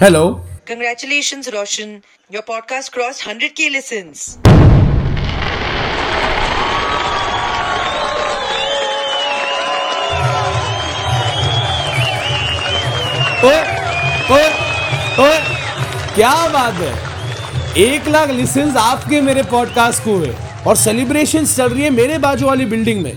Hello. Congratulations, Roshan. Your podcast crossed 100k listens. ओए, ओए, ओए, क्या बात है एक लाख लिसन्स आपके मेरे पॉडकास्ट को हुए और सेलिब्रेशन चल रही है मेरे बाजू वाली बिल्डिंग में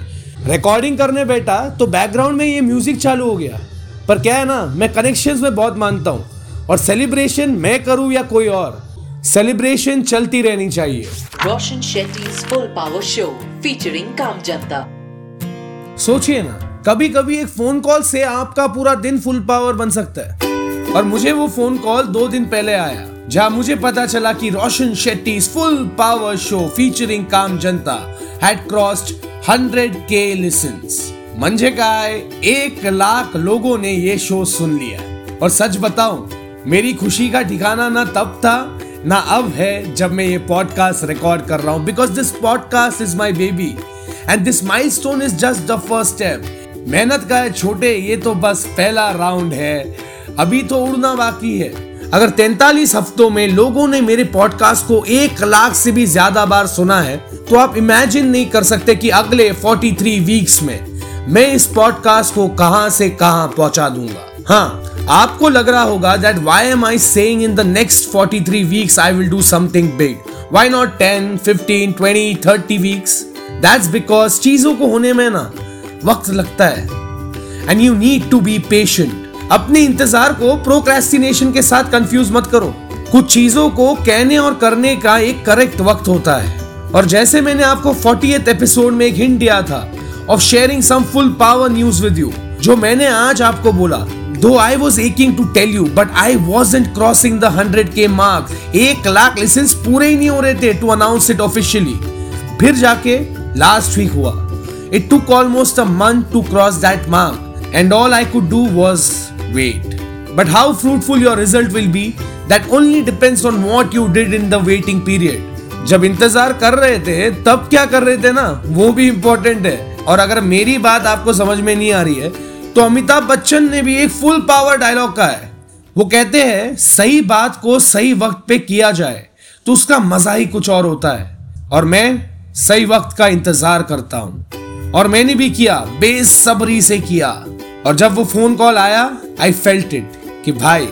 रिकॉर्डिंग करने बैठा तो बैकग्राउंड में ये म्यूज़िक चालू हो गया पर क्या है ना मैं कनेक्शंस में बहुत मानता हूँ और सेलिब्रेशन मैं करूँ या कोई और? सेलिब्रेशन चलती रहनी चाहिए। Roshan Shetty full power show featuring काम जनता। सोचिए ना कभी कभी एक फ़ोन कॉल से आपका पूरा दिन फुल पावर बन सकता है। और मुझे वो फ़ोन कॉल दो दिन पहले आया जहाँ मुझे पता चला कि Roshan Shetty full power show featuring काम जनता हैड क्रॉस्ड 100 के लिसन्स मंजे काय एक लाख लोगों ने ये शो सुन लिया। और सच बताऊँ मेरी खुशी का ठिकाना ना तब था, ना अब है, जब मैं ये पॉडकास्ट रिकॉर्ड कर रहा हूँ। Because this podcast is my baby and this milestone is just the first step मेहनत का है छोटे, ये तो बस पहला राउंड है। अभी तो उड़ना बाकी है। अगर 43 हफ्तों में लोगों ने मेरे पॉडकास्ट को एक लाख से भी ज़्यादा बार सुना है तो आप इमेजिन नहीं कर सकते कि अगले 43 वीक्स में मैं इस पॉडकास्ट को कहाँ से कहाँ पहुँचा दूँगा? हाँ आपको लग रहा होगा that why am I saying in the next 43 weeks I will do something big why not 10 15 20 30 weeks that's because चीज़ों को होने में ना वक्त लगता है। And you need to be patient अपने इंतज़ार को प्रोक्रेस्टिनेशन के साथ कंफ्यूज मत करो। कुछ चीज़ों को कहने और करने का एक करेक्ट वक्त होता है। और जैसे मैंने आपको 40th एपिसोड में एक हिंट दिया था of sharing some full power news with you जो मैंने आज आपको बोला दो I was aching to tell you but I was ant crossing the hundred के मार्क एक लाख लिसेंस पूरे ही नहीं हो रहे थे टू अनाउंस इट ऑफिशियली फिर जाके लास्ट वीक हुआ। It took almost a month to cross that mark and all I could do was wait but how fruitful your result will be that only depends on what you did in the waiting period जब इंतज़ार कर रहे थे, तब क्या कर रहे थे ना? वो भी इंपॉर्टेंट है। और अगर मेरी बात आपको समझ में नहीं आ रही है तो अमिताभ बच्चन ने भी एक फुल पावर डायलॉग का है। वो कहते हैं, सही बात को सही वक्त पे किया जाए तो उसका मज़ा ही कुछ और होता है। और मैं सही वक्त का इंतज़ार करता हूँ। और मैंने भी किया, बेसब्री से किया। और जब वो फ़ोन कॉल आया आई फेल्ट इट कि भाई,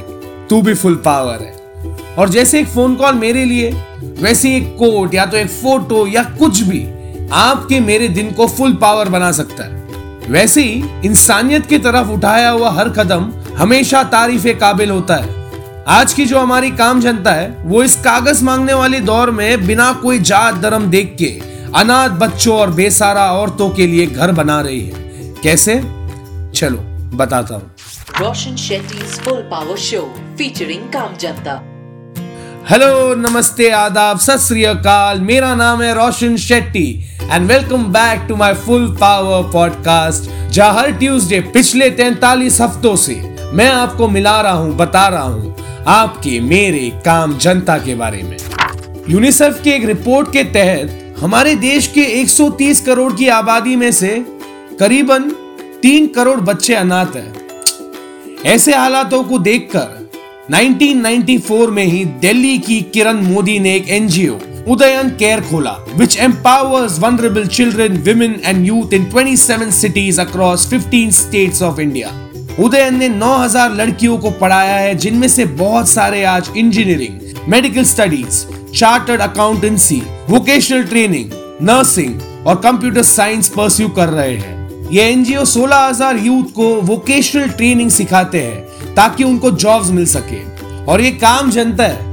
तू भी फुल पावर है। और जैसे एक फ़ोन कॉल मेरे लिए, वैसे एक कोट या तो एक फ़ोटो या कुछ भी। आपके मेरे दिन को फुल पावर बना सकता है। वैसे ही इंसानियत की तरफ़ उठाया हुआ हर कदम हमेशा तारीफ़ काबिल होता है। आज की जो हमारी काम जनता है वो इस कागज़ मांगने वाले दौर में बिना कोई जात धर्म देख के अनाथ बच्चों और बेसारा औरतों के लिए घर बना रही है। कैसे? चलो बताता हूँ। Roshan Shetty full power show featuring काम जनता। हेलो नमस्ते आदाब सत श्री अकाल। मेरा नाम है Roshan Shetty. And welcome back to my full power podcast जहाँ हर ट्यूसडे पिछले 43 हफ्तों से मैं आपको मिला रहा हूँ, बता रहा हूँ आपके मेरे काम जनता के बारे में। यूनिसेफ की एक रिपोर्ट के तहत हमारे देश के 130 करोड़ की आबादी में से करीबन तीन करोड़ बच्चे अनाथ हैं। ऐसे हालातों को देखकर 1994 में ही दिल्ली की किरण मोदी ने एक एनजीओ उदयन केयर खोला which empowers vulnerable children women and youth in 27 cities across 15 states of India Udayan ने 9000 लड़कियों को पढ़ाया है, जिनमें से बहुत सारे आज engineering medical studies chartered accountancy vocational training nursing और कंप्यूटर साइंस परस्यू कर रहे हैं। ये एनजीओ 16000 यूथ को वोकेशनल ट्रेनिंग सिखाते हैं, ताकि उनको जॉब्स मिल सके। और ये काम जनता है।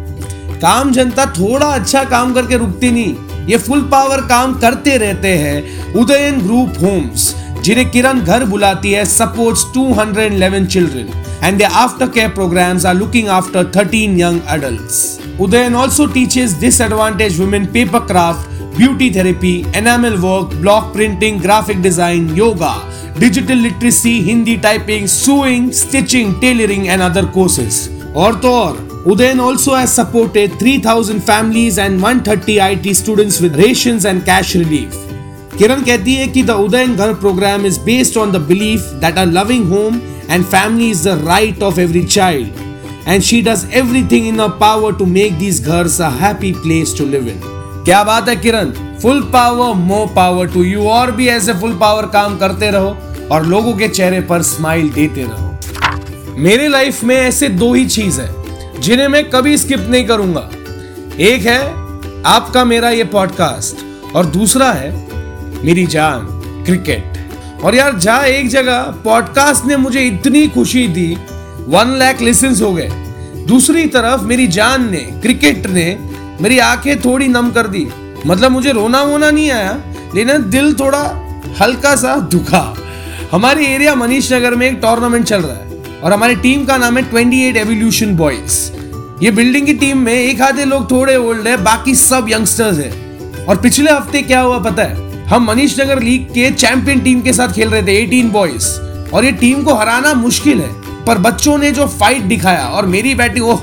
काम जनता थोड़ा अच्छा काम करके रुकती नहीं। ये फुल पावर काम करते रहते हैं। उदयन ग्रुप होम्स जिन्हें किरण घर बुलाती है supports 211 children and the aftercare programmes are looking after 13 young adults Udayan also teaches disadvantage women paper craft beauty therapy enamel work block printing graphic design yoga digital literacy Hindi typing sewing stitching tailoring and other courses और तो और। Udayan also has supported 3000 families and 130 IT students with rations and cash relief. किरण कहती है कि the Udayan Ghar programme is based on the belief that a loving home and family is the right of every child. and she does everything in her power to make these ghars a happy place to live in. क्या बात है Kiran full power more power to you और भी ऐसे full power काम करते रहो और लोगों के चेहरे पर स्माइल देते रहो मेरे लाइफ में ऐसे दो ही चीज़ है जिन्हें मैं कभी स्किप नहीं करूँगा। एक है, आपका मेरा ये पॉडकास्ट, और दूसरा है, मेरी जान, क्रिकेट। और यार, जहाँ एक जगह पॉडकास्ट ने मुझे इतनी खुशी दी, वन लाख लिसन हो गए। दूसरी तरफ़, मेरी जान ने, क्रिकेट ने, मेरी आँखें थोड़ी नम कर दी। मतलब मुझे रोना वोना नहीं आया, लेकिन दिल थोड़ा हल्का सा दुखा। हमारे एरिया मनीष नगर में एक टूर्नामेंट चल रहा है। और हमारी टीम का नाम है 28 एवोल्यूशन बॉयज़ ये बिल्डिंग की टीम में एक आधे लोग थोड़े ओल्ड है, बाकी सब यंगस्टर्स है। और पिछले हफ़्ते क्या हुआ पता है? हम मनीष नगर लीग के चैंपियन टीम के साथ खेल रहे थे 18 बॉयज़ और ये टीम को हराना मुश्किल है, पर बच्चों ने जो फाइट दिखाया और मेरी बैटिंग ओह,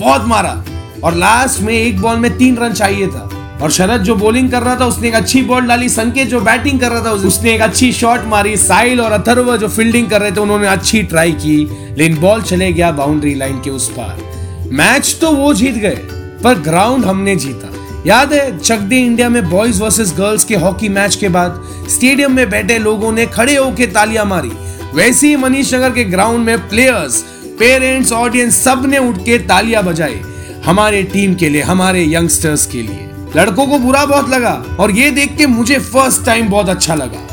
बहुत मारा। और लास्ट में एक बॉल में तीन रन चाहिए था। और शरद जो बॉलिंग कर रहा था, उसने एक अच्छी बॉल डाली, संकेत जो बैटिंग कर रहा था उसने एक अच्छी शॉट मारी साइल और अथर्व जो फील्डिंग कर रहे थे, उन्होंने अच्छी ट्राई की, लेकिन बॉल चले गया बाउंड्री लाइन के उस पार। मैच तो वो जीत गए, पर ग्राउंड हमने जीता। याद है, चकदे इंडिया में बॉयज़ वर्सेस गर्ल्स के हॉकी मैच के बाद स्टेडियम में बैठे लोगों ने खड़े होकर तालियाँ मारी। वैसे ही मनीष नगर के ग्राउंड में प्लेयर्स पेरेंट्स ऑडियंस सबने उठ के तालियाँ बजाई। हमारे टीम के लिए, हमारे यंगस्टर्स के लिए। लड़कों को बुरा बहुत लगा और ये देख के मुझे फ़र्स्ट टाइम बहुत अच्छा लगा।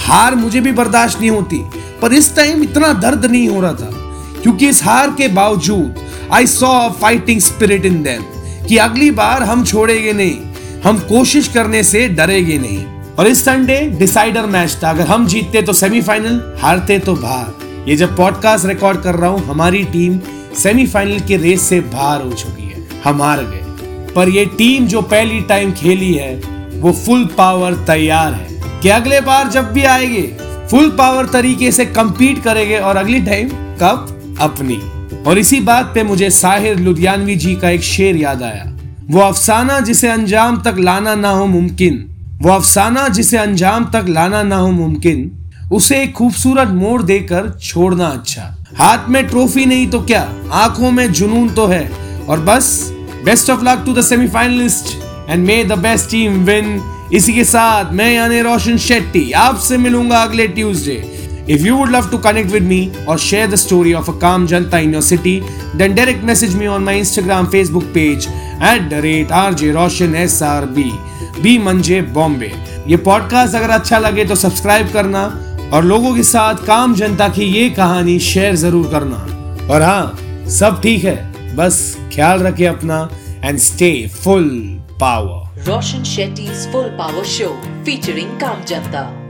हार मुझे भी बर्दाश्त नहीं होती, पर इस टाइम इतना दर्द नहीं हो रहा था, क्योंकि इस हार के बावजूद I saw fighting spirit in them कि अगली बार हम छोड़ेंगे नहीं, हम कोशिश करने से डरेंगे नहीं। और इस संडे डिसाइडर मैच था, अगर हम जीतते तो सेमीफाइनल हारते तो बाहर ये जब पॉडकास्ट रिकॉर्ड कर रहा हूँ, हमारी टीम सेमीफाइनल के रेस से बाहर हो चुकी है, हम हार गए। पर ये टीम जो पहली टाइम खेली है, वो फुल पावर तैयार है। कि अगले बार जब भी आएँगे फुल पावर तरीके से कंपीट करेंगे और अगली टाइम कब अपनी। और इसी बात पे मुझे साहिर लुधियानवी जी का एक शेर याद आया। वो अफसाना जिसे अंजाम तक लाना ना हो मुमकिन, वो अफसाना जिसे अंजाम तक लाना ना हो मुमकिन, उसे एक खूबसूरत मोड़ देकर छोड़ना अच्छा। हाथ में ट्रॉफी नहीं तो क्या? आँखों में जुनून तो है। और बस best of luck to the semifinalist and may the best team win इसी के साथ मैं यानी रोशन शेट्टी आपसे मिलूँगा अगले Tuesday If you would love to connect with me or share the story of a calm janta in your city, then direct message me on my Instagram, Facebook page at the rate RJ Roshan SRB. बी मंजे बॉम्बे ये podcast अगर अच्छा लगे तो subscribe करना और लोगों के साथ काम जनता की ये कहानी शेयर ज़रूर करना और हाँ सब ठीक है बस ख्याल रखे अपना and stay full power Roshan Shetty's full power show featuring काम जनता।